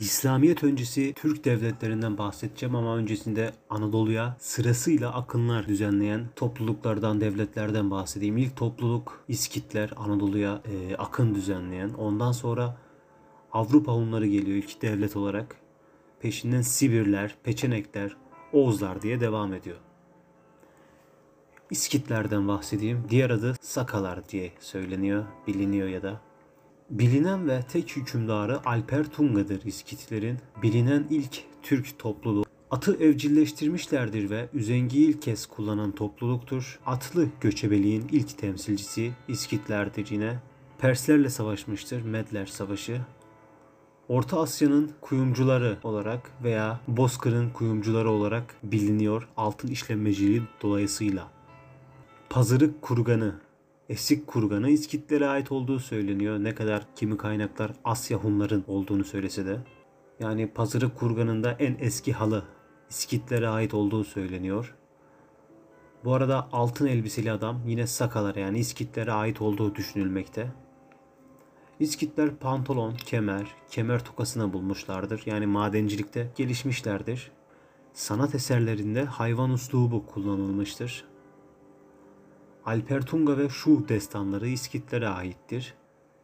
İslamiyet öncesi Türk devletlerinden bahsedeceğim ama öncesinde Anadolu'ya sırasıyla akınlar düzenleyen topluluklardan, devletlerden bahsedeyim. İlk topluluk İskitler Anadolu'ya e, akın düzenleyen. Ondan sonra Avrupa Hunları geliyor ilk devlet olarak. Peşinden Sibirler, Peçenekler, Oğuzlar diye devam ediyor. İskitlerden bahsedeyim. Diğer adı Sakalar diye söyleniyor, biliniyor ya da. Bilinen ve tek hükümdarı Alper Tunga'dır İskitlerin. Bilinen ilk Türk topluluğu. Atı evcilleştirmişlerdir ve üzengiyi ilk kez kullanan topluluktur. Atlı göçebeliğin ilk temsilcisi İskitlerdir yine. Perslerle savaşmıştır Medler Savaşı. Orta Asya'nın kuyumcuları olarak veya Bozkır'ın kuyumcuları olarak biliniyor altın işlemeciliği dolayısıyla. Pazırık kurganı, Esik kurganı İskitlere ait olduğu söyleniyor. Ne kadar kimi kaynaklar Asya Hunların olduğunu söylese de. Yani Pazırık kurganında en eski halı İskitlere ait olduğu söyleniyor. Bu arada altın elbiseli adam yine Sakalara yani İskitlere ait olduğu düşünülmekte. İskitler pantolon, kemer, kemer tokasına bulmuşlardır. Yani madencilikte gelişmişlerdir. Sanat eserlerinde hayvan uslubu kullanılmıştır. Alpertunga ve Şu destanları İskitlere aittir.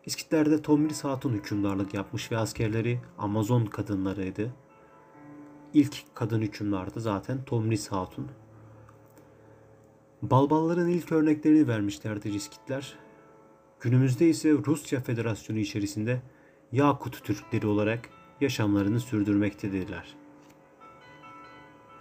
İskitlerde Tomris Hatun hükümdarlık yapmış ve askerleri Amazon kadınlarıydı. İlk kadın hükümdardı zaten Tomris Hatun. Balbalların ilk örneklerini vermişlerdir İskitler. Günümüzde ise Rusya Federasyonu içerisinde Yakut Türkleri olarak yaşamlarını sürdürmektedirler.